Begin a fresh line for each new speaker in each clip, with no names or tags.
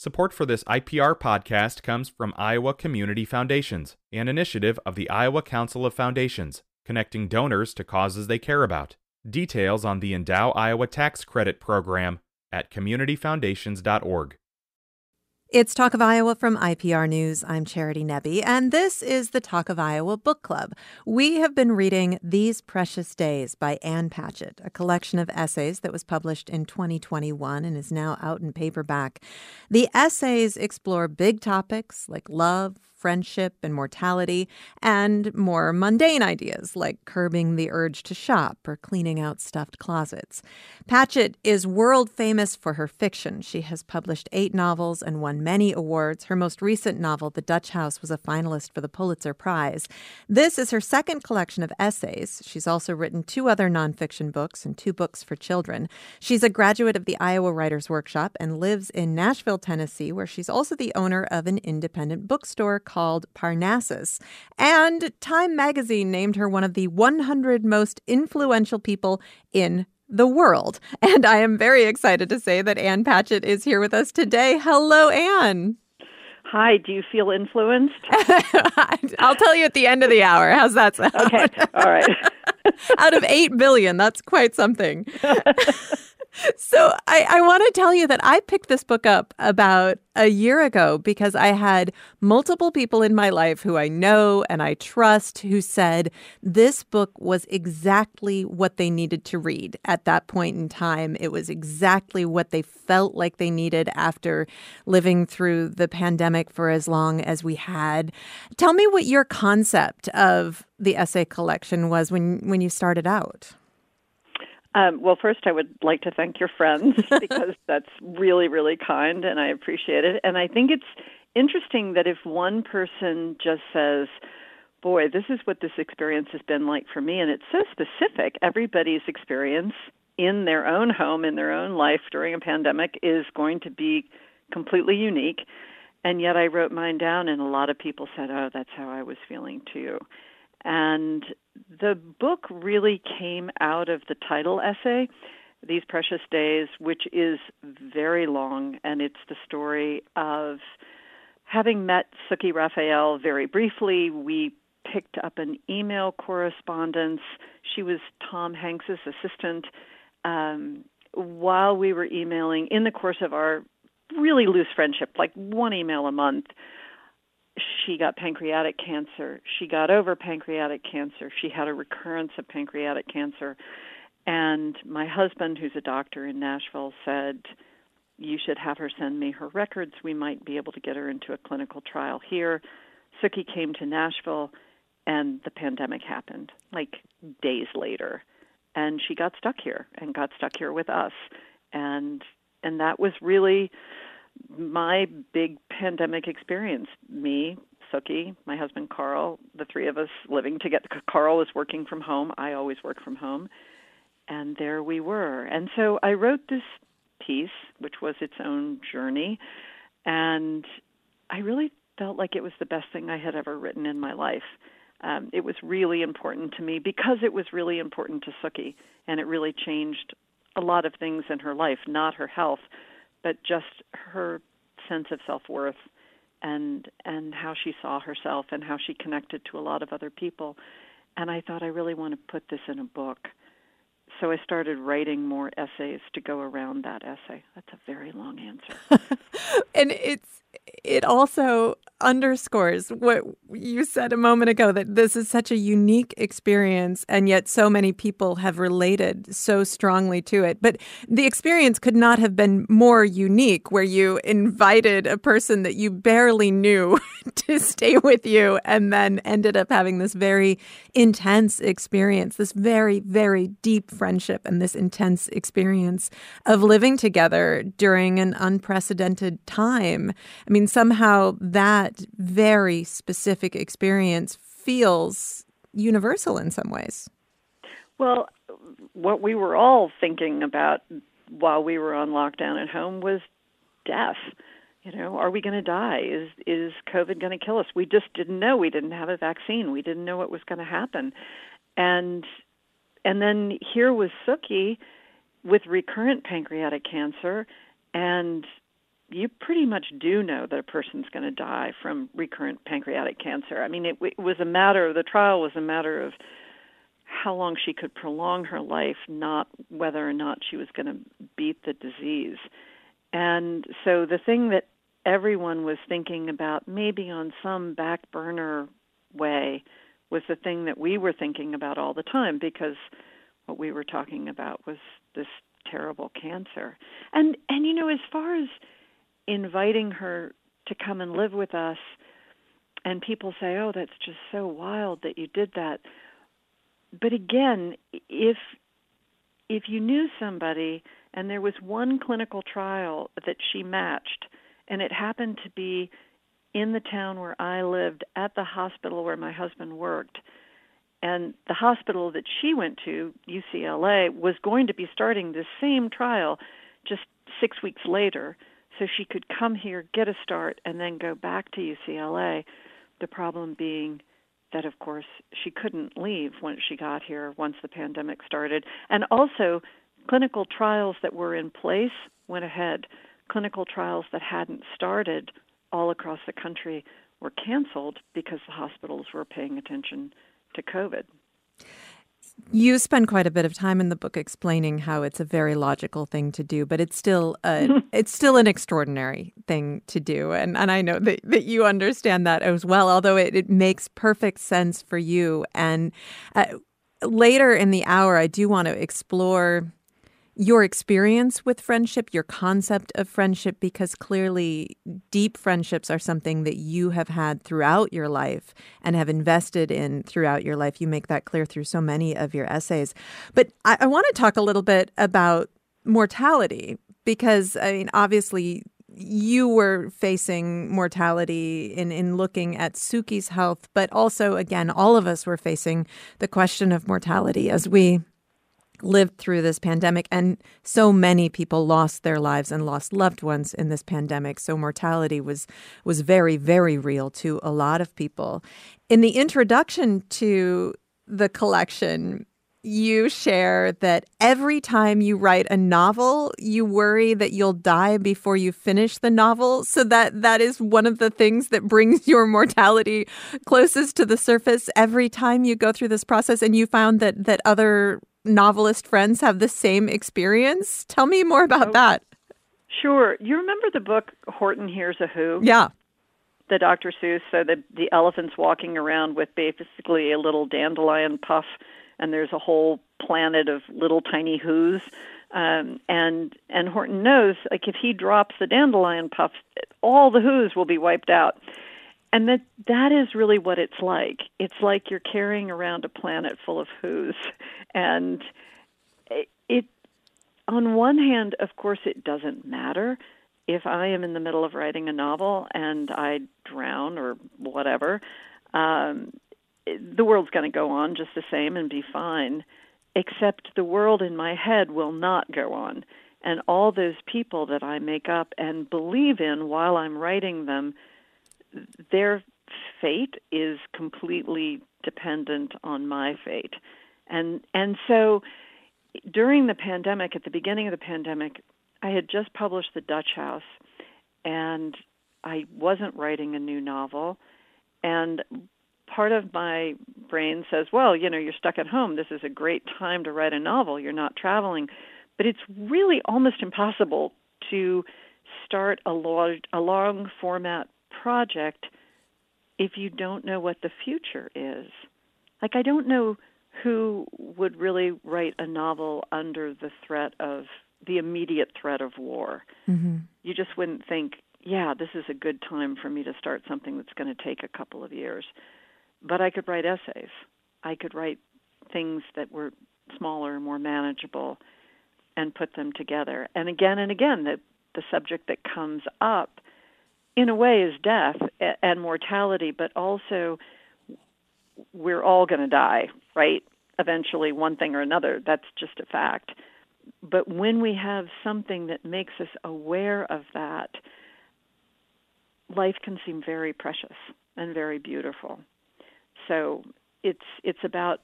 Support for this IPR podcast comes from Iowa Community Foundations, an initiative of the Iowa Council of Foundations, connecting donors to causes they care about. Details on the Endow Iowa Tax Credit Program at communityfoundations.org.
It's Talk of Iowa from IPR News. I'm Charity Nebbe, and this is the Talk of Iowa Book Club. We have been reading These Precious Days by Ann Patchett, a collection of essays that was published in 2021 and is now out in paperback. The essays explore big topics like love, friendship and mortality, and more mundane ideas like curbing the urge to shop or cleaning out stuffed closets. Patchett is world famous for her fiction. She has published eight novels and won many awards. Her most recent novel, The Dutch House, was a finalist for the Pulitzer Prize. This is her second collection of essays. She's also written two other nonfiction books and two books for children. She's a graduate of the Iowa Writers Workshop and lives in Nashville, Tennessee, where she's also the owner of an independent bookstore called Parnassus. And Time magazine named her one of the 100 most influential people in the world. And I am very excited to say that Ann Patchett is here with us today. Hello, Ann.
Hi, do you feel influenced?
I'll tell you at the end of the hour. How's that sound?
Okay, all right.
Out of 8 billion, that's quite something. So I, I want to tell you that I picked this book up about a year ago because I had multiple people in my life who I know and I trust who said this book was exactly what they needed to read at that point in time. It was exactly what they felt like they needed after living through the pandemic for as long as we had. Tell me what your concept of the essay collection was when when you started out.
Um, well, first, I would like to thank your friends because that's really, really kind, and I appreciate it. And I think it's interesting that if one person just says, Boy, this is what this experience has been like for me, and it's so specific, everybody's experience in their own home, in their own life during a pandemic is going to be completely unique. And yet I wrote mine down, and a lot of people said, Oh, that's how I was feeling too. And the book really came out of the title essay, These Precious Days, which is very long, and it's the story of having met Sooki Raphael very briefly. We picked up an email correspondence. She was Tom Hanks's assistant. Um, while we were emailing, in the course of our really loose friendship, like one email a month, she got pancreatic cancer. She got over pancreatic cancer. She had a recurrence of pancreatic cancer. And my husband, who's a doctor in Nashville, said, You should have her send me her records. We might be able to get her into a clinical trial here. Sooki came to Nashville, and the pandemic happened like days later. And she got stuck here and got stuck here with us. And and that was really my big pandemic experience. Me, Sooki, my husband Carl, the three of us living together. Carl was working from home. I always work from home. And there we were. And so I wrote this piece, which was its own journey. And I really felt like it was the best thing I had ever written in my life. Um, it was really important to me because it was really important to Sooki, and it really changed a lot of things in her life, not her health, but just her sense of self-worth and and how she saw herself and how she connected to a lot of other people and I thought I really want to put this in a book. So I started writing more essays to go around that essay. That's a very long answer.
and it's it also underscores what you said a moment ago that this is such a unique experience and yet so many people have related so strongly to it. But the experience could not have been more unique where you invited a person that you barely knew to stay with you and then ended up having this very intense experience this very very deep friendship and this intense experience of living together during an unprecedented time. I mean somehow that very specific experience feels universal in some ways.
Well, what we were all thinking about while we were on lockdown at home was death. You know, are we going to die? Is is COVID going to kill us? We just didn't know. We didn't have a vaccine. We didn't know what was going to happen. And and then here was Sooki with recurrent pancreatic cancer and you pretty much do know that a person's going to die from recurrent pancreatic cancer. I mean, it, it was a matter, the trial was a matter of how long she could prolong her life, not whether or not she was going to beat the disease. And so the thing that everyone was thinking about, maybe on some back burner way, was the thing that we were thinking about all the time because what we were talking about was this terrible cancer. And and you know, as far as inviting her to come and live with us, and people say, "Oh, that's just so wild that you did that." But again, if if you knew somebody and there was one clinical trial that she matched, and it happened to be in the town where I lived, at the hospital where my husband worked, and the hospital that she went to, UCLA, was going to be starting the same trial just six weeks later. So she could come here, get a start, and then go back to UCLA. The problem being that, of course, she couldn't leave once she got here, once the pandemic started. And also, clinical trials that were in place went ahead. Clinical trials that hadn't started all across the country were canceled because the hospitals were paying attention to COVID.
You spend quite a bit of time in the book explaining how it's a very logical thing to do, but it's still a, it's still an extraordinary thing to do, and and I know that, that you understand that as well. Although it, it makes perfect sense for you, and uh, later in the hour, I do want to explore your experience with friendship, your concept of friendship, because clearly deep friendships are something that you have had throughout your life and have invested in throughout your life. You make that clear through so many of your essays. But I, I want to talk a little bit about mortality because, I mean, obviously, you were facing mortality in, in looking at Sooki's health, but also, again, all of us were facing the question of mortality as we lived through this pandemic and so many people lost their lives and lost loved ones in this pandemic. So mortality was was very very real to a lot of people. In the introduction to the collection you share that every time you write a novel you worry that you'll die before you finish the novel. So that that is one of the things that brings your mortality closest to the surface every time you go through this process. And you found that that other novelist friends have the same experience? Tell me more about oh, that.
Sure. You remember the book Horton Hears a Who?
Yeah.
The Dr. Seuss, so the the elephant's walking around with basically a little dandelion puff, and there's a whole planet of little tiny who's. Um, and and Horton knows, like if he drops the dandelion puff, all the who's will be wiped out and that that is really what it's like. It's like you're carrying around a planet full of who's. And it, it on one hand of course it doesn't matter if i am in the middle of writing a novel and i drown or whatever um the world's going to go on just the same and be fine except the world in my head will not go on. And all those people that i make up and believe in while i'm writing them their fate is completely dependent on my fate. And and so during the pandemic, at the beginning of the pandemic, I had just published The Dutch House and I wasn't writing a new novel and part of my brain says, well, you know, you're stuck at home. This is a great time to write a novel. You're not traveling. But it's really almost impossible to start a long, a long format project if you don't know what the future is. Like, I don't know who would really write a novel under the threat of the immediate threat of war. Mm-hmm. You just wouldn't think, yeah, this is a good time for me to start something that's going to take a couple of years. But I could write essays. I could write things that were smaller, more manageable, and put them together. And again and again, the the subject that comes up in a way is death and mortality, but also we're all going to die, right? Eventually, one thing or another. That's just a fact. But when we have something that makes us aware of that, life can seem very precious and very beautiful. So it's it's about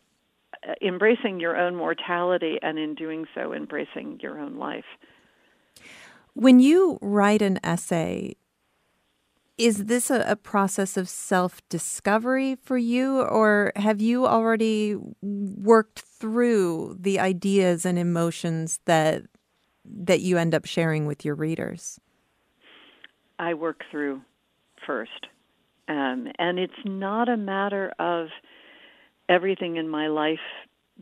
uh, embracing your own mortality and in doing so embracing your own life.
When you write an essay, is this a, a process of self discovery for you, or have you already worked through the ideas and emotions that that you end up sharing with your readers?
I work through first, um, and it's not a matter of everything in my life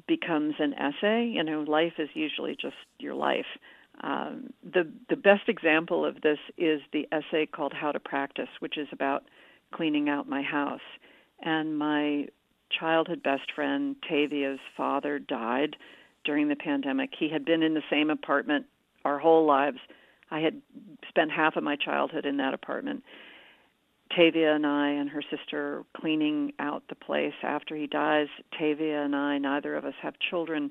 becomes an essay. You know, life is usually just your life. Um, the the best example of this is the essay called How to Practice, which is about cleaning out my house. And my childhood best friend Tavia's father died during the pandemic. He had been in the same apartment our whole lives. I had spent half of my childhood in that apartment. Tavia and I and her sister cleaning out the place after he dies. Tavia and I, neither of us have children,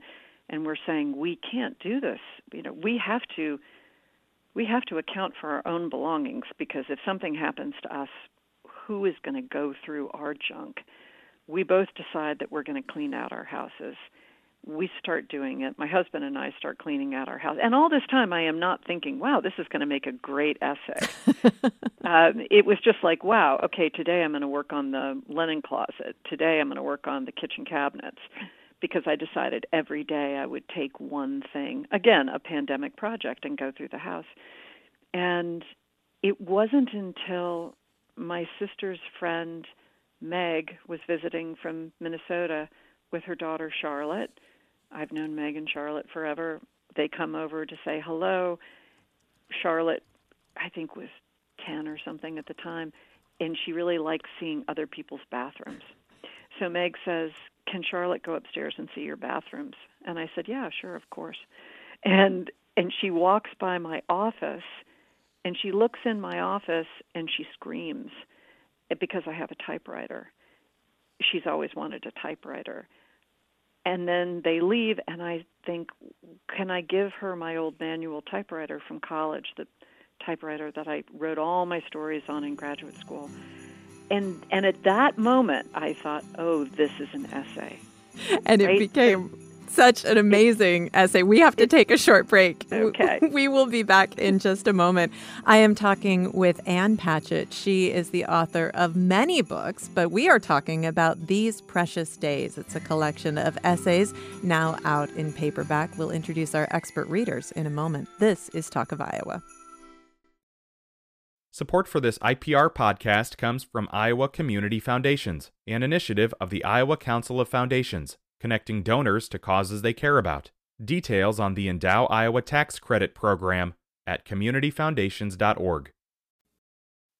and we're saying we can't do this. You know, we have to we have to account for our own belongings because if something happens to us, who is going to go through our junk? We both decide that we're going to clean out our houses we start doing it. My husband and I start cleaning out our house. And all this time, I am not thinking, wow, this is going to make a great essay. uh, it was just like, wow, okay, today I'm going to work on the linen closet. Today I'm going to work on the kitchen cabinets. Because I decided every day I would take one thing, again, a pandemic project, and go through the house. And it wasn't until my sister's friend, Meg, was visiting from Minnesota with her daughter, Charlotte I've known Meg and Charlotte forever. They come over to say hello. Charlotte, I think, was 10 or something at the time, and she really likes seeing other people's bathrooms. So Meg says, "Can Charlotte go upstairs and see your bathrooms?" And I said, "Yeah, sure, of course." And and she walks by my office and she looks in my office and she screams eh, because I have a typewriter. She's always wanted a typewriter and then they leave and i think can i give her my old manual typewriter from college the typewriter that i wrote all my stories on in graduate school and and at that moment i thought oh this is an essay
and it right? became such an amazing essay. We have to take a short break.
Okay.
We will be back in just a moment. I am talking with Ann Patchett. She is the author of many books, but we are talking about These Precious Days. It's a collection of essays now out in paperback. We'll introduce our expert readers in a moment. This is Talk of Iowa.
Support for this IPR podcast comes from Iowa Community Foundations, an initiative of the Iowa Council of Foundations connecting donors to causes they care about. Details on the Endow Iowa Tax Credit Program at communityfoundations.org.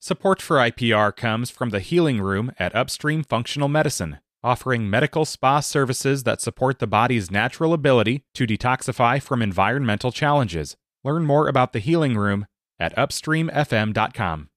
Support for IPR comes from the Healing Room at Upstream Functional Medicine, offering medical spa services that support the body's natural ability to detoxify from environmental challenges. Learn more about the Healing Room at upstreamfm.com.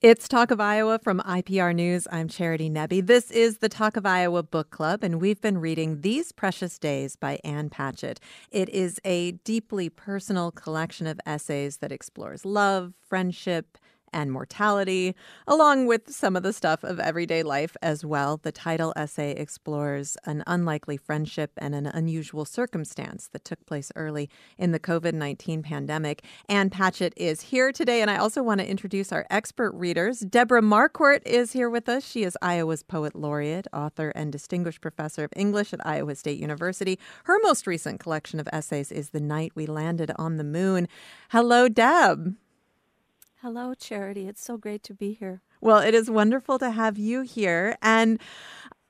It's Talk of Iowa from IPR News. I'm Charity Nebbe. This is the Talk of Iowa Book Club, and we've been reading These Precious Days by Ann Patchett. It is a deeply personal collection of essays that explores love, friendship, and mortality, along with some of the stuff of everyday life as well. The title essay explores an unlikely friendship and an unusual circumstance that took place early in the COVID 19 pandemic. Ann Patchett is here today, and I also want to introduce our expert readers. Deborah Marquart is here with us. She is Iowa's Poet Laureate, author, and distinguished professor of English at Iowa State University. Her most recent collection of essays is The Night We Landed on the Moon. Hello, Deb.
Hello, Charity. It's so great to be here.
Well, it is wonderful to have you here. And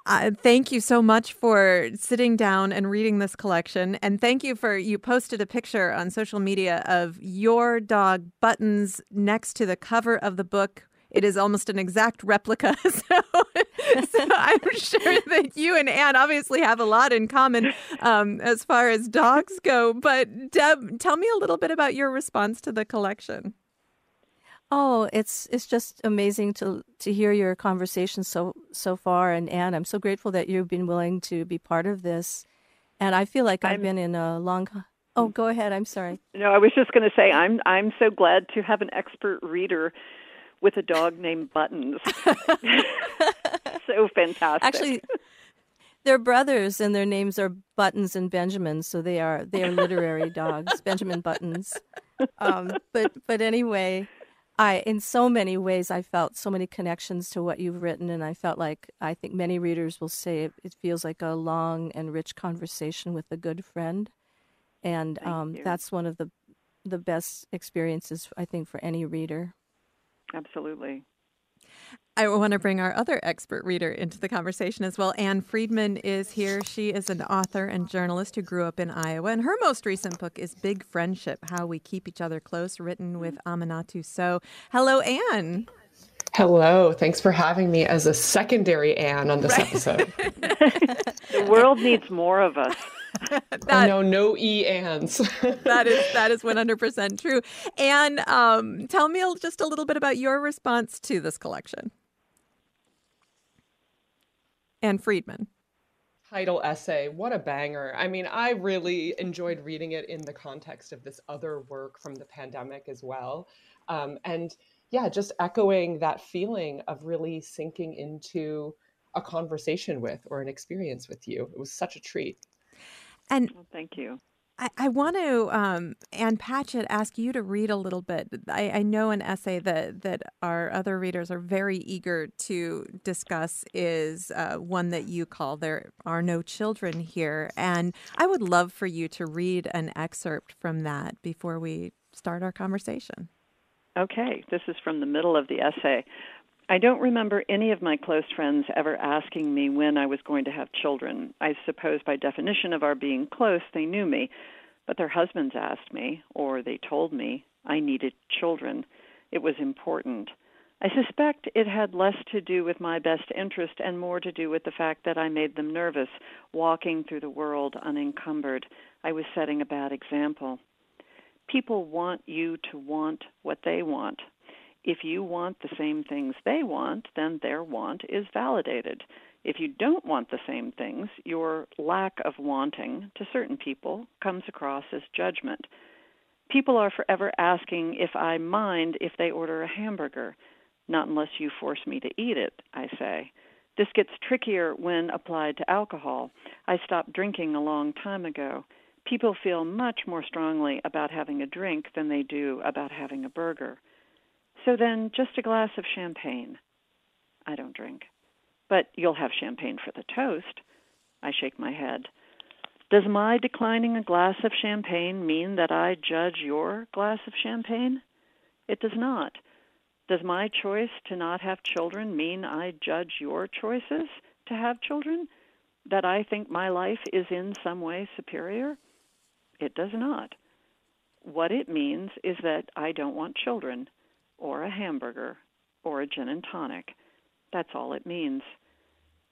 uh, thank you so much for sitting down and reading this collection. And thank you for you posted a picture on social media of your dog Buttons next to the cover of the book. It is almost an exact replica. So, so I'm sure that you and Ann obviously have a lot in common um, as far as dogs go. But Deb, tell me a little bit about your response to the collection.
Oh, it's it's just amazing to to hear your conversation so so far, and Ann, I'm so grateful that you've been willing to be part of this, and I feel like I've I'm, been in a long. Oh, go ahead. I'm sorry.
No, I was just going to say I'm I'm so glad to have an expert reader with a dog named Buttons. so fantastic.
Actually, they're brothers, and their names are Buttons and Benjamin, so they are they are literary dogs. Benjamin Buttons. um, but but anyway, I in so many ways I felt so many connections to what you've written, and I felt like I think many readers will say it, it feels like a long and rich conversation with a good friend, and um, that's one of the the best experiences I think for any reader.
Absolutely.
I want to bring our other expert reader into the conversation as well. Ann Friedman is here. She is an author and journalist who grew up in Iowa, and her most recent book is Big Friendship How We Keep Each Other Close, written with Aminatou Sow. Hello, Ann.
Hello. Thanks for having me as a secondary Ann on this right. episode.
the world needs more of us.
that, no, no e ands.
that is that is one hundred percent true. And um, tell me just a little bit about your response to this collection. Ann Friedman.
Title essay, what a banger. I mean, I really enjoyed reading it in the context of this other work from the pandemic as well. Um, and yeah, just echoing that feeling of really sinking into a conversation with or an experience with you. It was such a treat.
And
well, thank you.
I, I want to, um, Ann Patchett, ask you to read a little bit. I, I know an essay that, that our other readers are very eager to discuss is uh, one that you call There Are No Children Here. And I would love for you to read an excerpt from that before we start our conversation.
Okay, this is from the middle of the essay. I don't remember any of my close friends ever asking me when I was going to have children. I suppose by definition of our being close, they knew me, but their husbands asked me, or they told me, I needed children. It was important. I suspect it had less to do with my best interest and more to do with the fact that I made them nervous, walking through the world unencumbered. I was setting a bad example. People want you to want what they want if you want the same things they want, then their want is validated. If you don't want the same things, your lack of wanting to certain people comes across as judgment. People are forever asking if I mind if they order a hamburger. Not unless you force me to eat it, I say. This gets trickier when applied to alcohol. I stopped drinking a long time ago. People feel much more strongly about having a drink than they do about having a burger. So then, just a glass of champagne. I don't drink. But you'll have champagne for the toast. I shake my head. Does my declining a glass of champagne mean that I judge your glass of champagne? It does not. Does my choice to not have children mean I judge your choices to have children? That I think my life is in some way superior? It does not. What it means is that I don't want children or a hamburger or a gin and tonic. That's all it means.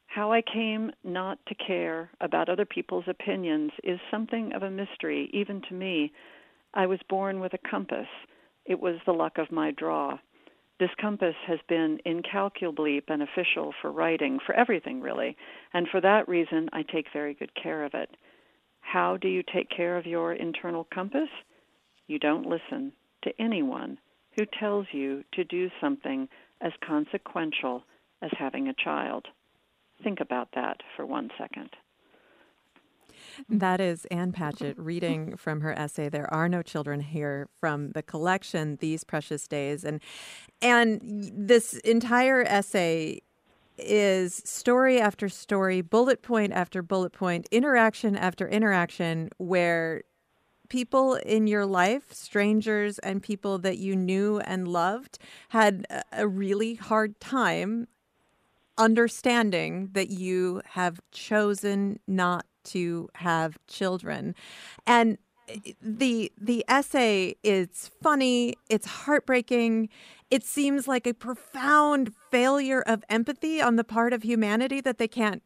How I came not to care about other people's opinions is something of a mystery, even to me. I was born with a compass. It was the luck of my draw. This compass has been incalculably beneficial for writing, for everything really, and for that reason I take very good care of it. How do you take care of your internal compass? You don't listen to anyone who tells you to do something as consequential as having a child. Think about that for one second.
That is Ann Patchett reading from her essay "There Are No Children Here" from the collection "These Precious Days," and and this entire essay is story after story, bullet point after bullet point, interaction after interaction, where people in your life, strangers and people that you knew and loved, had a really hard time understanding that you have chosen not to have children. And eh, the the essay is funny, it's heartbreaking. It seems like a profound failure of empathy on the part of humanity that they can't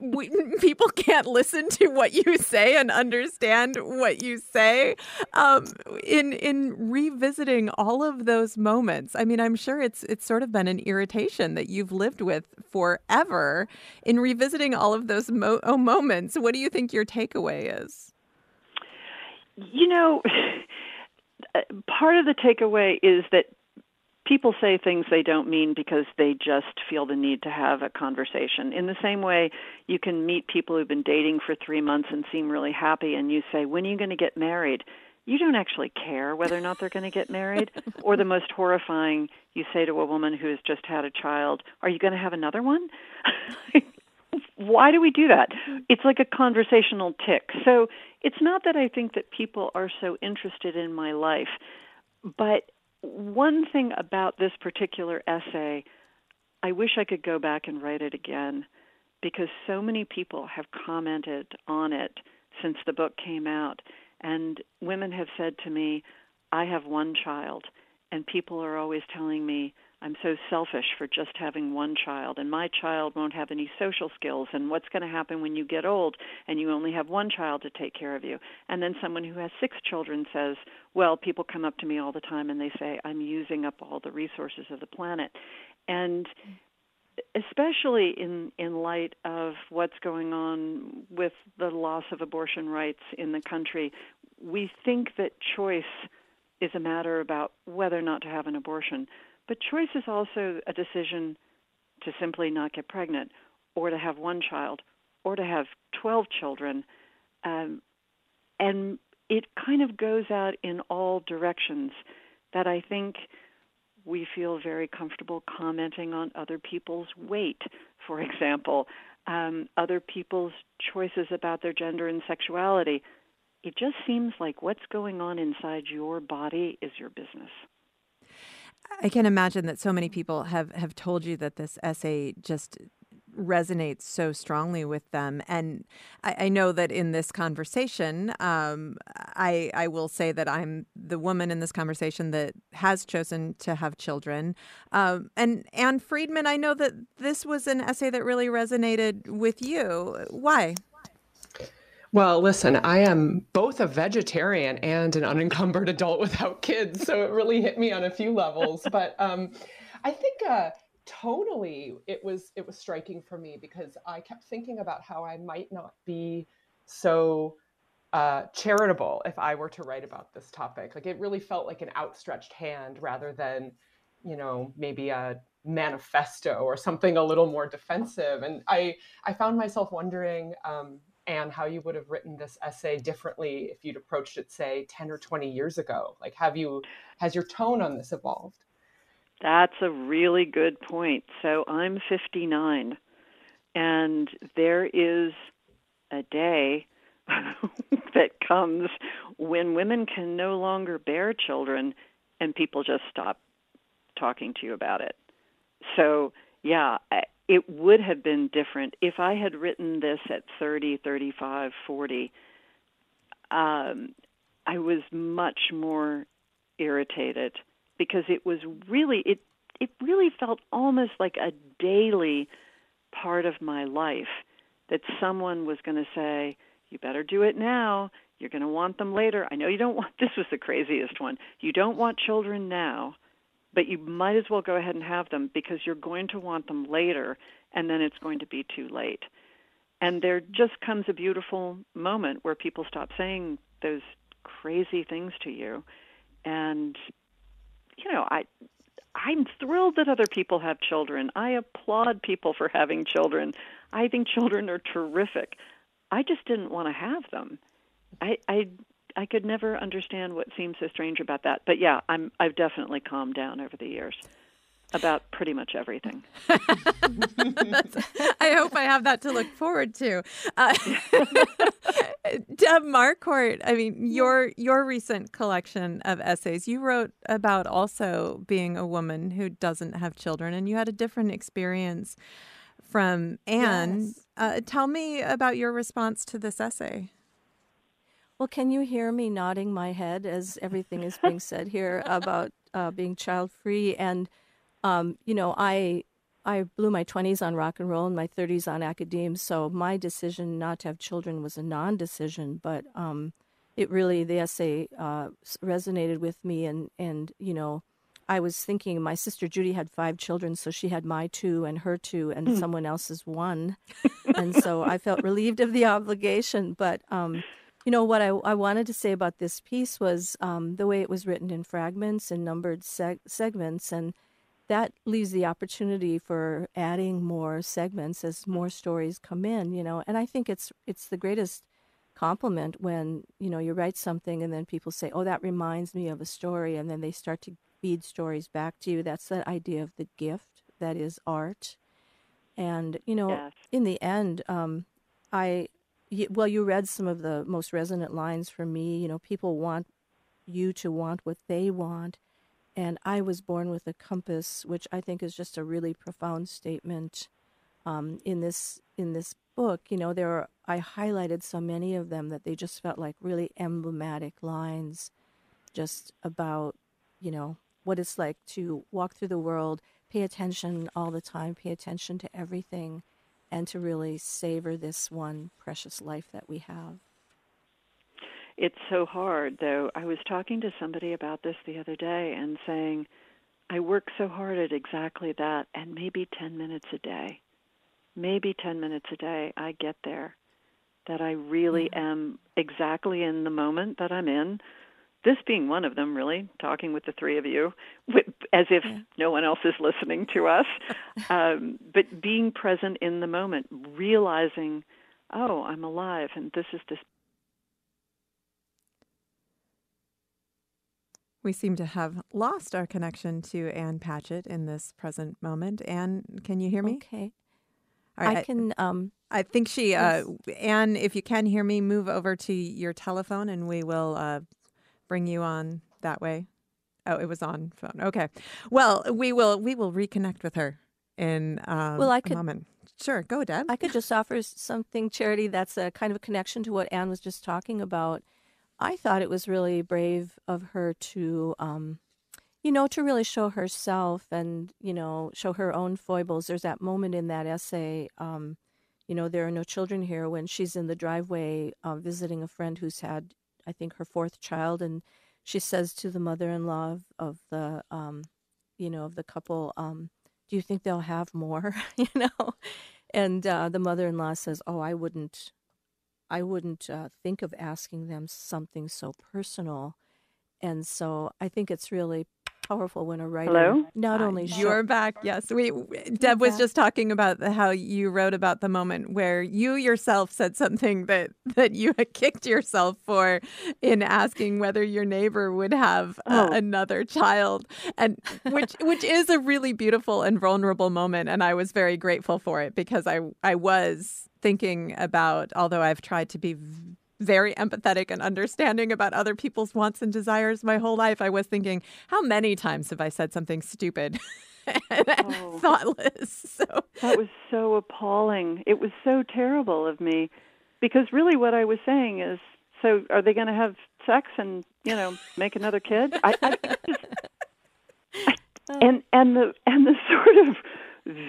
we, people can't listen to what you say and understand what you say. Um, in in revisiting all of those moments, I mean, I'm sure it's it's sort of been an irritation that you've lived with forever. In revisiting all of those mo- oh, moments, what do you think your takeaway is?
You know, part of the takeaway is that people say things they don't mean because they just feel the need to have a conversation. In the same way, you can meet people who've been dating for three months and seem really happy, and you say, When are you going to get married? you don't actually care whether or not they're going to get married. or the most horrifying, you say to a woman who has just had a child, Are you going to have another one? Why do we do that? Mm-hmm. It's like a conversational tick. So it's not that I think that people are so interested in my life, but one thing about this particular essay, I wish I could go back and write it again because so many people have commented on it since the book came out. And women have said to me, I have one child, and people are always telling me, I'm so selfish for just having one child, and my child won't have any social skills, and what's going to happen when you get old and you only have one child to take care of you? And then someone who has six children says, Well, people come up to me all the time and they say, I'm using up all the resources of the planet. And especially in in light of what's going on with the loss of abortion rights in the country, we think that choice is a matter about whether or not to have an abortion. But choice is also a decision to simply not get pregnant, or to have one child, or to have 12 children. Um, and it kind of goes out in all directions that I think we feel very comfortable commenting on other people's weight, for example, um, other people's choices about their gender and sexuality. It just seems like what's going on inside your body is your business.
I can imagine that so many people have, have told you that this essay just resonates so strongly with them. And I, I know that in this conversation, um, I, I will say that I'm the woman in this conversation that has chosen to have children. Um, and Ann Friedman, I know that this was an essay that really resonated with you. Why?
Well, listen, I am both a vegetarian and an unencumbered adult without kids, so it really hit me on a few levels. But um, I think uh, tonally it was it was striking for me because I kept thinking about how I might not be so uh, charitable if I were to write about this topic. Like it really felt like an outstretched hand rather than, you know, maybe a manifesto or something a little more defensive. And I I found myself wondering. Um, and how you would have written this essay differently if you'd approached it say 10 or 20 years ago like have you has your tone on this evolved
that's a really good point. So I'm 59, and there is a day that comes when women can no longer bear children and people just stop talking to you about it. So, yeah, it would have been different. If I had written this at 30, 35, 40. Um, I was much more irritated because it was really it it really felt almost like a daily part of my life that someone was going to say you better do it now. You're going to want them later. I know you don't want this was the craziest one. You don't want children now but you might as well go ahead and have them because you're going to want them later and then it's going to be too late and there just comes a beautiful moment where people stop saying those crazy things to you and you know, I I'm thrilled that other people have children. I applaud people for having children. I think children are terrific. I just didn't want to have them. I I I could never understand what seems so strange about that. But yeah, I'm I've definitely calmed down over the years about pretty much everything.
I hope I have that to look forward to. Uh, Deb Marquart, I mean, your your recent collection of essays, you wrote about also being a woman who doesn't have children, and you had a different experience from Ann. Yes. Uh, tell me about your response to this essay.
Well, can you hear me nodding my head as everything is being said here about uh, being child free and um, you know, I I blew my 20s on rock and roll and my 30s on academia, so my decision not to have children was a non-decision, but um, it really the essay uh, resonated with me and and you know, I was thinking my sister Judy had five children, so she had my two and her two and mm. someone else's one. and so I felt relieved of the obligation. But, um, you know, what I, I wanted to say about this piece was um, the way it was written in fragments and numbered seg- segments. And that leaves the opportunity for adding more segments as more stories come in you know and i think it's it's the greatest compliment when you know you write something and then people say, "Oh, that reminds me of a story," and then they start to feed stories back to you. That's that idea of the gift that is art. And you know,
yes.
in the end, um, I well, you read some of the most resonant lines for me. You know, people want you to want what they want, and I was born with a compass, which I think is just a really profound statement um, in this in this book. You know, there are, I highlighted so many of them that they just felt like really emblematic lines, just about you know what it's like to walk through the world, pay attention all the time, pay attention to everything, and to really savor this one precious life that we have.
It's so hard, though. I was talking to somebody about this the other day and saying, I work so hard at exactly that, and maybe 10 minutes a day, maybe 10 minutes a day, I get there. That I really yeah. am exactly in the moment that I'm in. This being one of them, really, talking with the three of you, as if yeah. no one else is listening to us. um, but being present in the moment, realizing, oh, I'm alive, and this is this
We seem to have lost our connection to Ann Patchett in this present moment. Ann, can you hear me?
Okay. I can. Um,
I think she, uh, Ann, if you can hear me, move over to your telephone and we will uh, bring you on that way. Oh, it was on phone. Okay. Well, we will we will reconnect with her in um,
well, I could,
a moment. Sure, go, Deb.
I could just offer something, Charity. That's a kind of a connection to what Ann was just talking about. I thought it was really brave of her to, um, you know, to really show herself and, you know, show her own foibles. There's that moment in that essay, um, you know, there are no children here when she's in the driveway uh, visiting a friend who's had, I think, her fourth child. And she says to the mother in law of, of, the, um, you know, of the couple, um, do you think they'll have more? you know? And uh, the mother in law says, oh, I wouldn't I wouldn't uh, think of asking them something so personal. And so I think it's really powerful when a writer
Hello?
not only
you're back yes we deb was just talking about how you wrote about the moment where you yourself said something that that you had kicked yourself for in asking whether your neighbor would have uh, another child. And which which is a really beautiful and vulnerable moment and i was very grateful for it because i i was thinking about although i've tried to be very empathetic and understanding about other people's wants and desires my whole life, I was thinking, how many times have I said something stupid? and oh, thoughtless. So
that was so appalling. It was so terrible of me, because really, what I was saying is, so are they going to have sex and you know make another kid? I, I just, I, and and the and the sort of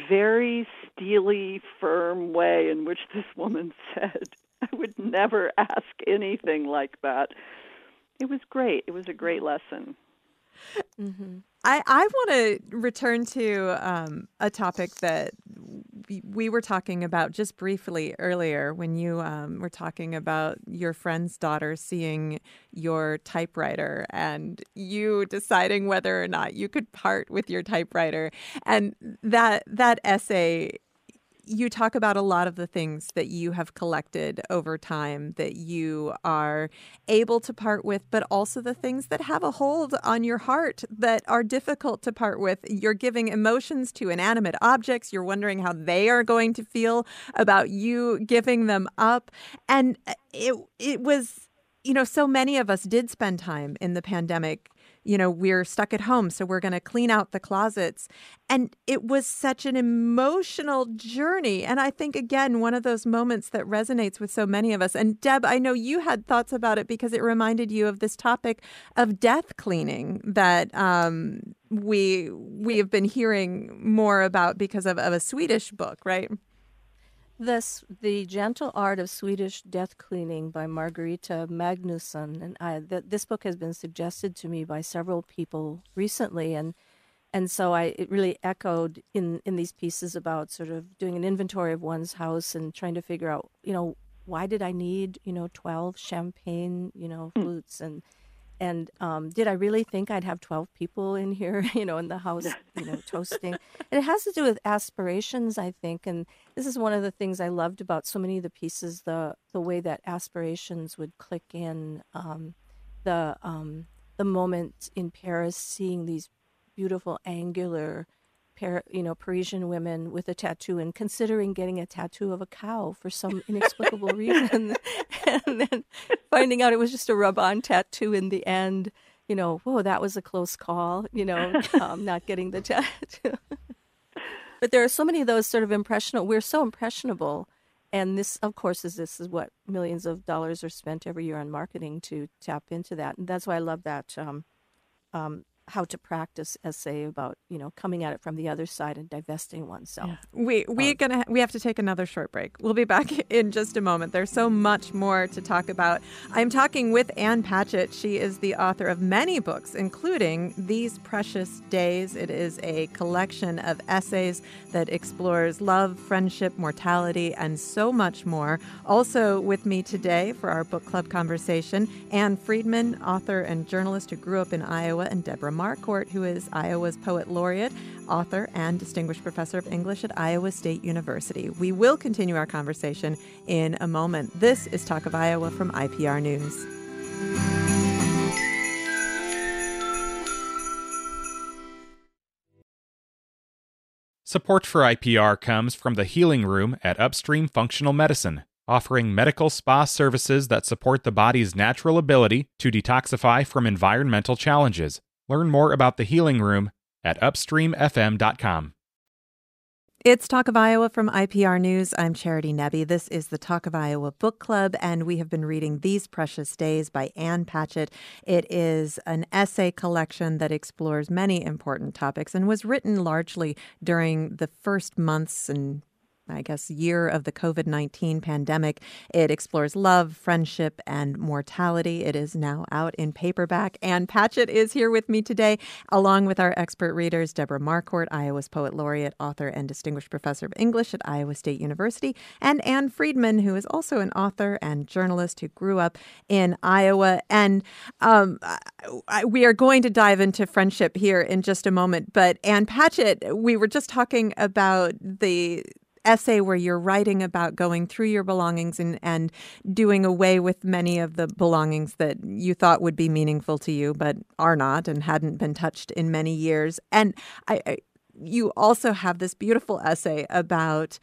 very steely, firm way in which this woman said, I would never ask anything like that. It was great. It was a great lesson.
Mm-hmm. I, I want to return to um, a topic that we, we, were talking about just briefly earlier when you um, were talking about your friend's daughter seeing your typewriter and you deciding whether or not you could part with your typewriter. And that that essay you talk about a lot of the things that you have collected over time that you are able to part with, but also the things that have a hold on your heart that are difficult to part with. You're giving emotions to inanimate objects. You're wondering how they are going to feel about you giving them up. And it, it was, you know, so many of us did spend time in the pandemic you know, we're stuck at home, so we're going to clean out the closets. And it was such an emotional journey. And I think, again, one of those moments that resonates with so many of us. And Deb, I know you had thoughts about it because it reminded you of this topic of death cleaning that um, we we have been hearing more about because of, of a Swedish book, right?
This, The Gentle Art of Swedish Death Cleaning by Margareta Magnusson. And I, th- this book has been suggested to me by several people recently. And, and so I, it really echoed in, in these pieces about sort of doing an inventory of one's house and trying to figure out, you know, why did I need, you know, 12 champagne, you know, hmm. flutes and, and um, did I really think I'd have 12 people in here, you know, in the house, you know, toasting? And it has to do with aspirations, I think. And this is one of the things I loved about so many of the pieces, the the way that aspirations would click in, um, the um, the moment in Paris, seeing these beautiful angular you know, Parisian women with a tattoo and considering getting a tattoo of a cow for some inexplicable reason, and then finding out it was just a rub-on tattoo in the end. You know, whoa, that was a close call. You know, um, not getting the tattoo. but there are so many of those sort of impressionable. We're so impressionable, and this, of course, is this is what millions of dollars are spent every year on marketing to tap into that, and that's why I love that. Um, um, how to practice essay about you know coming at it from the other side and divesting oneself. Yeah.
We we um, gonna we have to take another short break. We'll be back in just a moment. There's so much more to talk about. I'm talking with Ann Patchett. She is the author of many books, including These Precious Days. It is a collection of essays that explores love, friendship, mortality, and so much more. Also with me today for our book club conversation, Ann Friedman, author and journalist who grew up in Iowa, and Deborah Marquart, who is Iowa's Poet Laureate, author, and Distinguished Professor of English at Iowa State University. We will continue our conversation in a moment. This is Talk of Iowa from IPR News.
Support for IPR comes from the Healing Room at Upstream Functional Medicine, offering medical spa services that support the body's natural ability to detoxify from environmental challenges. Learn more about the Healing Room at upstreamfm.com.
It's Talk of Iowa from IPR News. I'm Charity Nebbe. This is the Talk of Iowa Book Club, and we have been reading These Precious Days by Ann Patchett. It is an essay collection that explores many important topics and was written largely during the first months and I guess, year of the COVID 19 pandemic. It explores love, friendship, and mortality. It is now out in paperback. Ann Patchett is here with me today, along with our expert readers, Deborah Marquart, Iowa's Poet Laureate, author, and Distinguished Professor of English at Iowa State University, and Ann Friedman, who is also an author and journalist who grew up in Iowa. And um, we are going to dive into friendship here in just a moment. But Ann Patchett, we were just talking about the essay where you're writing about going through your belongings and, and doing away with many of the belongings that you thought would be meaningful to you, but are not and hadn't been touched in many years. And I, I you also have this beautiful essay about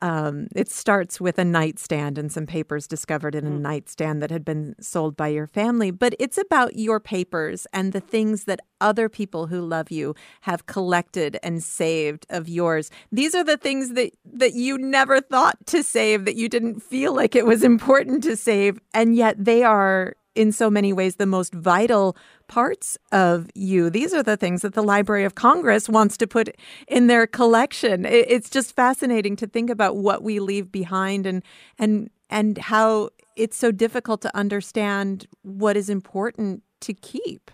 um, it starts with a nightstand and some papers discovered in a mm. nightstand that had been sold by your family. But it's about your papers and the things that other people who love you have collected and saved of yours. These are the things that, that you never thought to save, that you didn't feel like it was important to save. And yet they are in so many ways the most vital parts of you. These are the things that the Library of Congress wants to put in their collection. It's just fascinating to think about what we leave behind and and and how it's so difficult to understand what is important to keep.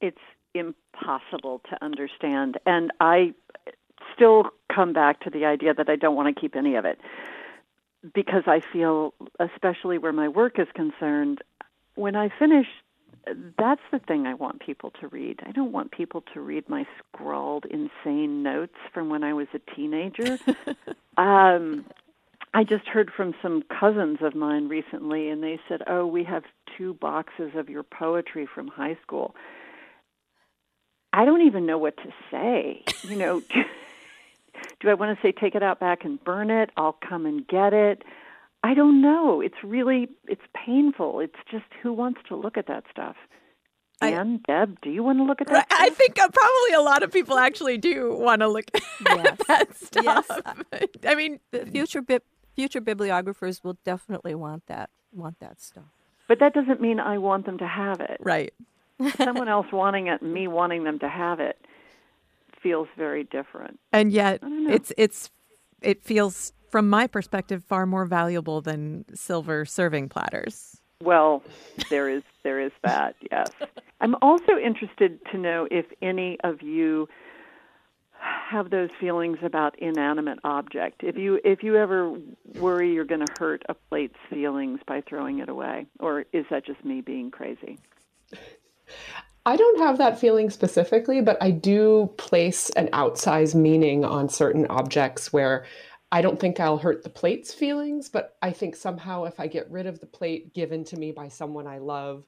It's impossible to understand and I still come back to the idea that I don't want to keep any of it because I feel, especially where my work is concerned, when I finish, that's the thing I want people to read. I don't want people to read my scrawled, insane notes from when I was a teenager. um, I just heard from some cousins of mine recently, and they said, "Oh, we have two boxes of your poetry from high school." I don't even know what to say. You know, do, do I want to say take it out back and burn it? I'll come and get it. I don't know. It's really it's painful. It's just who wants to look at that stuff. And Deb, do you want to look at that?
I think uh, probably a lot of people actually do want to look yes. at that stuff. Yes. I mean,
the future bi- future bibliographers will definitely want that want that stuff.
But that doesn't mean I want them to have it.
Right.
Someone else wanting it, and me wanting them to have it, feels very different.
And yet, it's it's it feels from my perspective, far more valuable than silver serving platters.
Well, there is there is that. Yes. I'm also interested to know if any of you have those feelings about inanimate object. If you if you ever worry you're going to hurt a plate's feelings by throwing it away, or is that just me being crazy?
I don't have that feeling specifically, but I do place an outsized meaning on certain objects where I don't think I'll hurt the plate's feelings, but I think somehow if I get rid of the plate given to me by someone I love,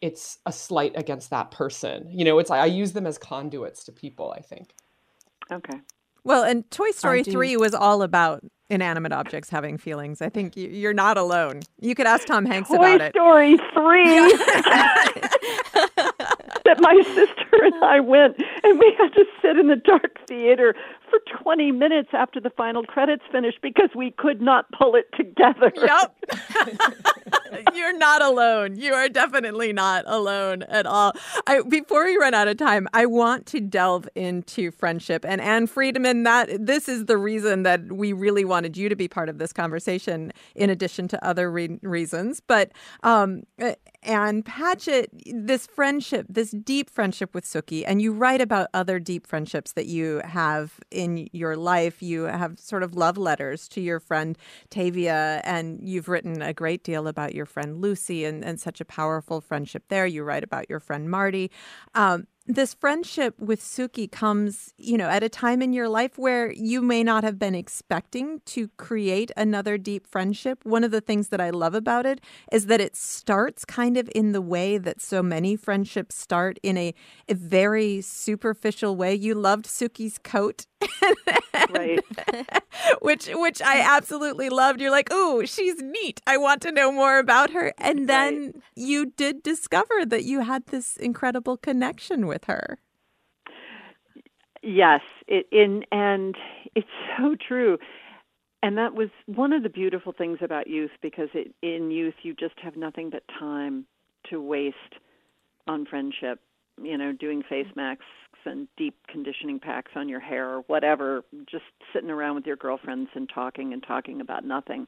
it's a slight against that person. You know, it's I use them as conduits to people, I think.
Okay.
Well, and Toy Story 3 was all about inanimate objects having feelings. I think you're not alone. You could ask Tom Hanks
Toy
about it.
Toy Story 3. that my sister and I went, and we had to sit in the dark theater for 20 minutes after the final credits finished because we could not pull it together.
Yep. You're not alone. You are definitely not alone at all. I, before we run out of time, I want to delve into friendship. And Ann Friedman, that this is the reason that we really wanted you to be part of this conversation, in addition to other re- reasons. But um, Ann Patchett, this friendship, this deep friendship with Sooki, and you write about other deep friendships that you have in your life. You have sort of love letters to your friend Tavia, and you've written a great deal about your friend Lucy and, and such a powerful friendship there. You write about your friend Marty. Um, this friendship with Sooki comes, you know, at a time in your life where you may not have been expecting to create another deep friendship. One of the things that I love about it is that it starts kind of in the way that so many friendships start in a, a very superficial way. You loved Sooki's coat.
Right.
which which I mm. absolutely loved. You're like, "Oh, she's neat. I want to know more about her." And then right. you did discover that you had this incredible connection with her.
Yes, it in and it's so true. And that was one of the beautiful things about youth because it, in youth you just have nothing but time to waste on friendship. You know, doing face mm. masks and deep conditioning packs on your hair or whatever, just sitting around with your girlfriends and talking and talking about nothing.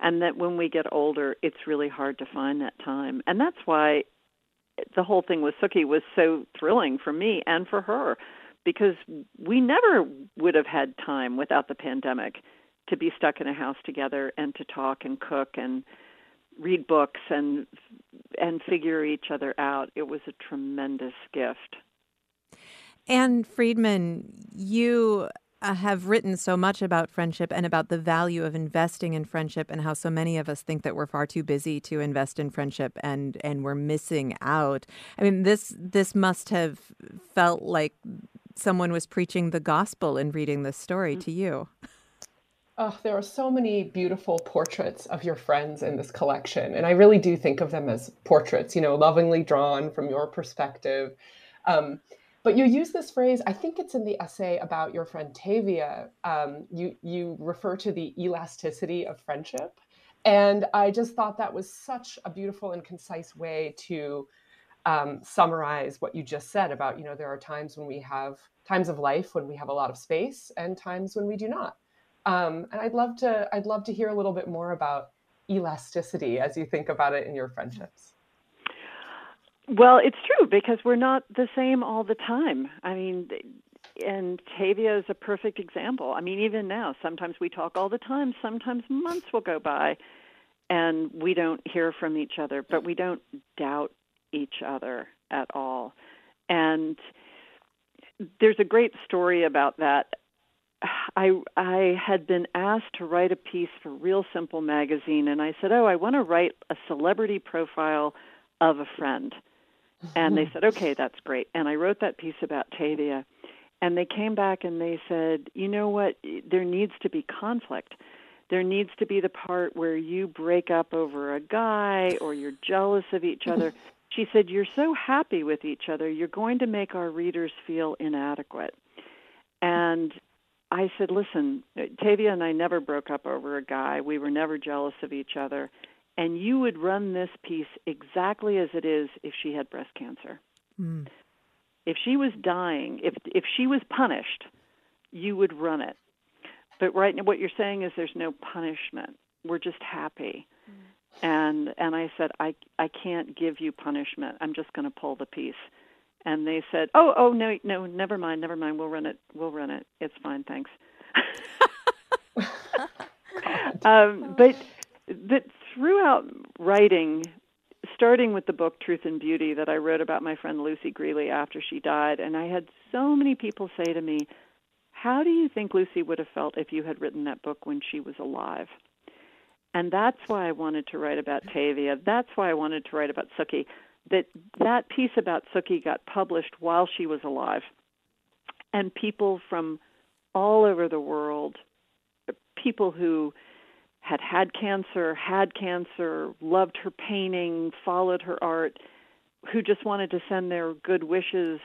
And that when we get older, it's really hard to find that time. And that's why the whole thing with Sooki was so thrilling for me and for her because we never would have had time without the pandemic to be stuck in a house together and to talk and cook and read books and and figure each other out. It was a tremendous gift.
Ann Friedman, you uh, have written so much about friendship and about the value of investing in friendship and how so many of us think that we're far too busy to invest in friendship and and we're missing out. I mean this this must have felt like someone was preaching the gospel in reading this story mm. to you.
Oh, there are so many beautiful portraits of your friends in this collection. And I really do think of them as portraits, you know, lovingly drawn from your perspective. Um, but you use this phrase, I think it's in the essay about your friend Tavia. Um, you, you refer to the elasticity of friendship. And I just thought that was such a beautiful and concise way to um, summarize what you just said about, you know, there are times when we have times of life when we have a lot of space and times when we do not. Um, and I'd love to, I'd love to hear a little bit more about elasticity as you think about it in your friendships.
Well, it's true because we're not the same all the time. I mean, and Tavia is a perfect example. I mean, even now, sometimes we talk all the time, sometimes months will go by and we don't hear from each other, but we don't doubt each other at all. And there's a great story about that. I I had been asked to write a piece for Real Simple magazine and I said, "Oh, I want to write a celebrity profile of a friend." And they mm-hmm. said, okay, that's great. And I wrote that piece about Tavia. And they came back and they said, you know what? There needs to be conflict. There needs to be the part where you break up over a guy or you're jealous of each other. She said, You're so happy with each other, you're going to make our readers feel inadequate. And I said, Listen, Tavia and I never broke up over a guy. We were never jealous of each other and you would run this piece exactly as it is if she had breast cancer. Mm. If she was dying, if if she was punished, you would run it. But right now, what you're saying is there's no punishment. We're just happy. Mm. And and I said I I can't give you punishment. I'm just going to pull the piece. And they said, "Oh, oh no, no, never mind, never mind. We'll run it. We'll run it. It's fine, thanks." um, but that throughout writing starting with the book Truth and Beauty that I wrote about my friend Lucy Grealy after she died, and I had so many people say to me, "How do you think Lucy would have felt if you had written that book when she was alive?" And that's why I wanted to write about Tavia. That's why I wanted to write about Sooki. That that piece about Sooki got published while she was alive, and people from all over the world, people who had had cancer, had cancer, loved her painting, followed her art, who just wanted to send their good wishes.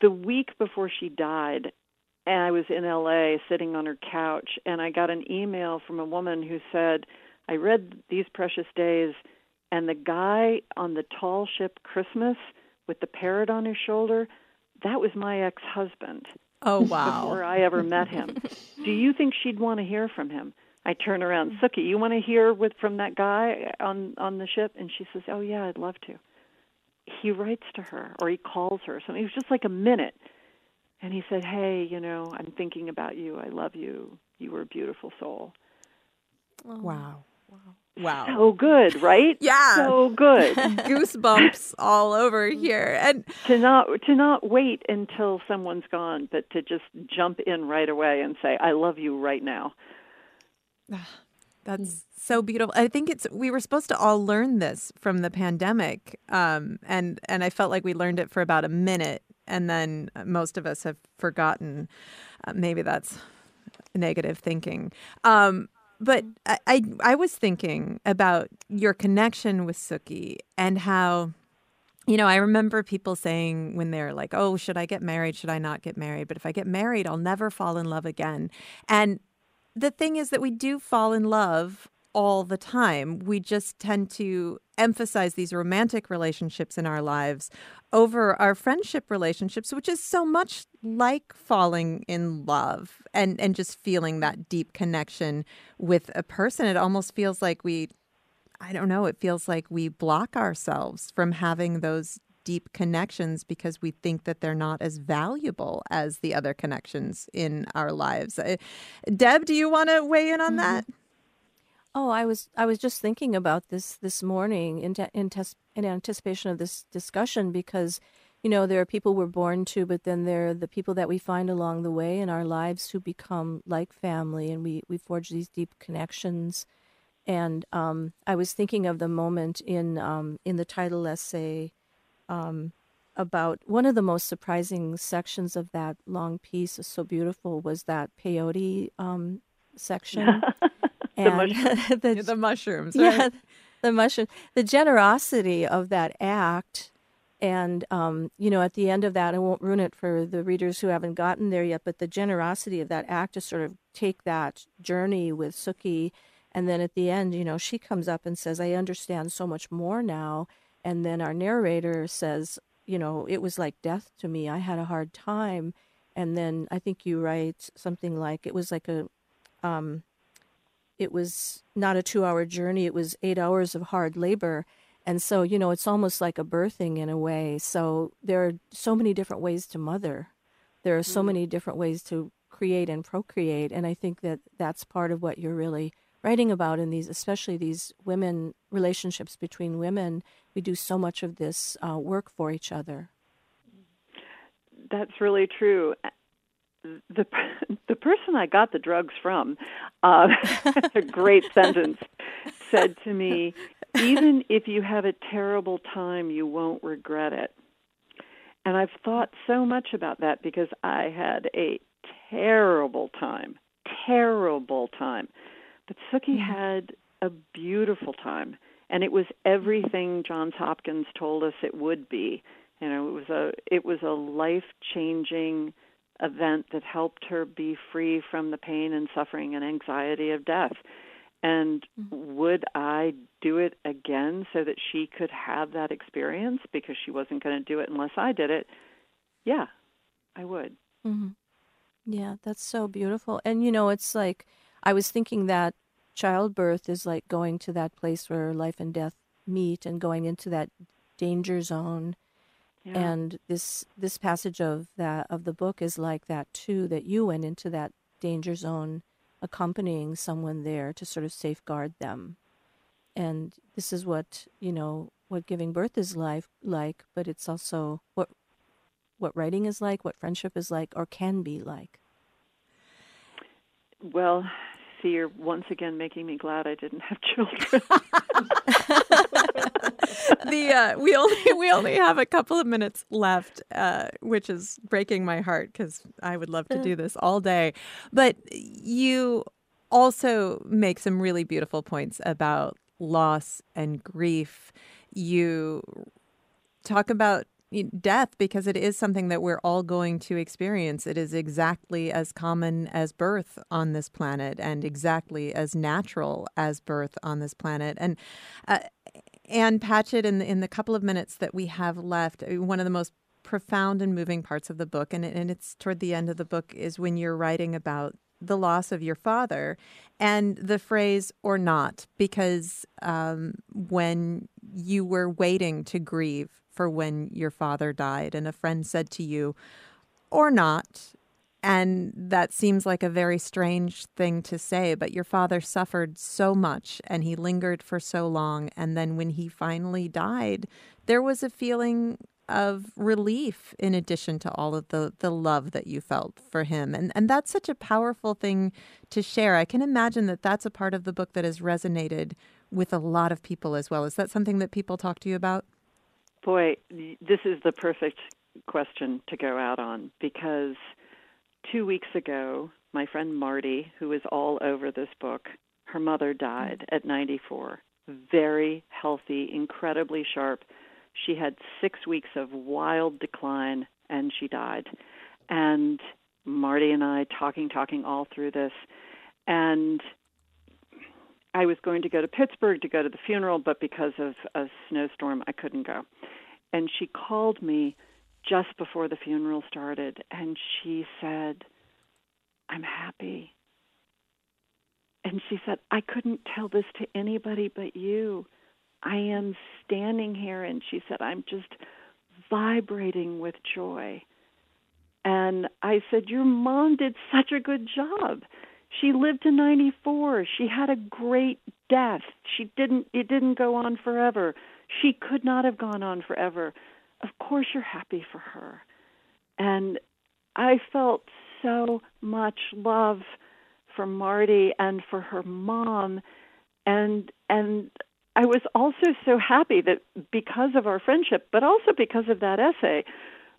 The week before she died, and I was in LA sitting on her couch, and I got an email from a woman who said, I read These Precious Days, and the guy on the tall ship Christmas with the parrot on his shoulder, that was my ex husband.
Oh, wow.
Before I ever met him. Do you think she'd want to hear from him? I turn around, mm-hmm. Sooki, you want to hear with from that guy on on the ship? And she says, Oh yeah, I'd love to. He writes to her or he calls her. So it was just like a minute. And he said, Hey, you know, I'm thinking about you. I love you. You were a beautiful soul.
Oh. Wow. Wow. Wow.
So good, right?
Yeah.
So good.
Goosebumps all over here. And
to not to not wait until someone's gone, but to just jump in right away and say, I love you right now.
That's so beautiful. I think it's we were supposed to all learn this from the pandemic, um, and and I felt like we learned it for about a minute, and then most of us have forgotten. Uh, maybe that's negative thinking. Um, but I, I, I was thinking about your connection with Sooki and how you know, I remember people saying when they're like, "Oh, should I get married? Should I not get married?" But if I get married, I'll never fall in love again. And the thing is that we do fall in love all the time. We just tend to emphasize these romantic relationships in our lives over our friendship relationships, which is so much like falling in love and, and just feeling that deep connection with a person. It almost feels like we, I don't know, it feels like we block ourselves from having those deep connections because we think that they're not as valuable as the other connections in our lives. Uh, Deb, do you want to weigh in on mm-hmm. that?
Oh, I was I was just thinking about this this morning in te- in, tes- in anticipation of this discussion because you know there are people we're born to, but then there are the people that we find along the way in our lives who become like family, and we we forge these deep connections. And um, I was thinking of the moment in um, in the title essay um, about one of the most surprising sections of that long piece is so beautiful was that peyote um, section.
And the,
the, yeah, the mushrooms
right? yeah the mushroom the generosity of that act. And um, you know at the end of that i won't ruin it for the readers who haven't gotten there yet but the generosity of that act to sort of take that journey with Sooki and then at the end you know she comes up and says i understand so much more now and then our narrator says, you know, it was like death to me. I had a hard time. And then I think you write something like it was like a, um, it was not a two hour journey, it was eight hours of hard labor. And so, you know, it's almost like a birthing in a way. So there are so many different ways to mother. There are so mm-hmm. many different ways to create and procreate. And I think that that's part of what you're really writing about in these, especially these women relationships between women. We do so much of this uh, work for each other.
That's really true. The the person I got the drugs from, uh, a great sentence, said to me, "Even if you have a terrible time, you won't regret it." And I've thought so much about that because I had a terrible time, terrible time. But Sooki mm-hmm. had a beautiful time, and it was everything Johns Hopkins told us it would be. You know, it was a it was a life changing event that helped her be free from the pain and suffering and anxiety of death. And mm-hmm. would I do it again so that she could have that experience because she wasn't going to do it unless I did it? Yeah, I would.
Mm-hmm. Yeah, that's so beautiful. And you know, it's like I was thinking that childbirth is like going to that place where life and death meet and going into that danger zone. Yeah. And this this passage of that of the book is like that too that you went into that danger zone accompanying someone there to sort of safeguard them. and this is what you know what giving birth is life like, but it's also what what writing is like, what friendship is like, or can be like.
Well, see, you're once again making me glad I didn't have children.
the uh, we only we only have a couple of minutes left, uh, which is breaking my heart because I would love to do this all day. But you also make some really beautiful points about loss and grief. You talk about death because it is something that we're all going to experience. It is exactly as common as birth on this planet and exactly as natural as birth on this planet. And uh, Ann Patchett, in the, in the couple of minutes that we have left, uh, one of the most profound and moving parts of the book, and, and it's toward the end of the book, is when you're writing about the loss of your father and the phrase or not, because um, when you were waiting to grieve for when your father died, and a friend said to you, or not, and that seems like a very strange thing to say, but your father suffered so much and he lingered for so long. And then when he finally died, there was a feeling of relief in addition to all of the, the love that you felt for him. And, and that's such a powerful thing to share. I can imagine that that's a part of the book that has resonated with a lot of people as well. Is that something that people talk to you about?
Boy, this is the perfect question to go out on because two weeks ago, my friend Marty, who is all over this book, her mother died mm. at 94. Very healthy, incredibly sharp. She had six weeks of wild decline and she died. And Marty and I talking, talking all through this. And I was going to go to Pittsburgh to go to the funeral, but because of a snowstorm, I couldn't go. And she called me just before the funeral started, and she said, I'm happy. And she said, I couldn't tell this to anybody but you. I am standing here, and she said, I'm just vibrating with joy. And I said, Your mom did such a good job. She lived to 94. She had a great death. She didn't it didn't go on forever. She could not have gone on forever. Of course you're happy for her. And I felt so much love for Marty and for her mom and and I was also so happy that because of our friendship, but also because of that essay,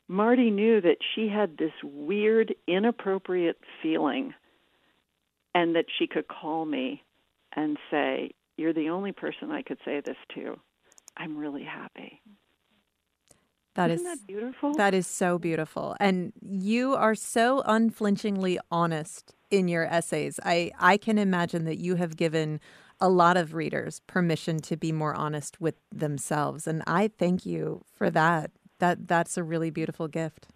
Marty knew that she had this weird, inappropriate feeling and that she could call me and say, You're the only person I could say this to. I'm really happy.
That
Isn't
is
that beautiful.
That is so beautiful. And you are so unflinchingly honest in your essays. I, I can imagine that you have given a lot of readers permission to be more honest with themselves. And I thank you for that. That that's a really beautiful gift.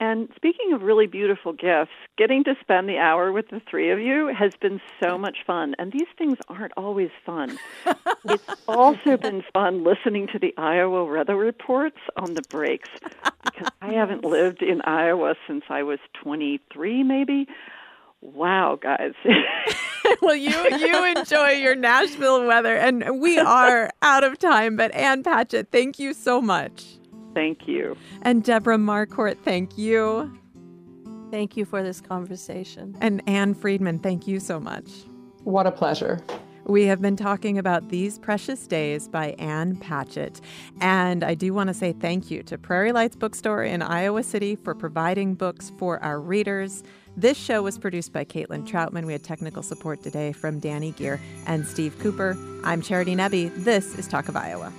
And speaking of really beautiful gifts, getting to spend the hour with the three of you has been so much fun. And these things aren't always fun. it's also been fun listening to the Iowa weather reports on the breaks because I haven't lived in Iowa since I was 23, maybe. Wow, guys.
well, you you enjoy your Nashville weather, and we are out of time. But Ann Patchett, thank you so much.
Thank you.
And Deborah Marquart, thank you.
Thank you for this conversation.
And Ann Friedman, thank you so much.
What a pleasure.
We have been talking about These Precious Days by Ann Patchett. And I do want to say thank you to Prairie Lights Bookstore in Iowa City for providing books for our readers. This show was produced by Caitlin Troutman. We had technical support today from Danny Gear and Steve Cooper. I'm Charity Nebbe. This is Talk of Iowa.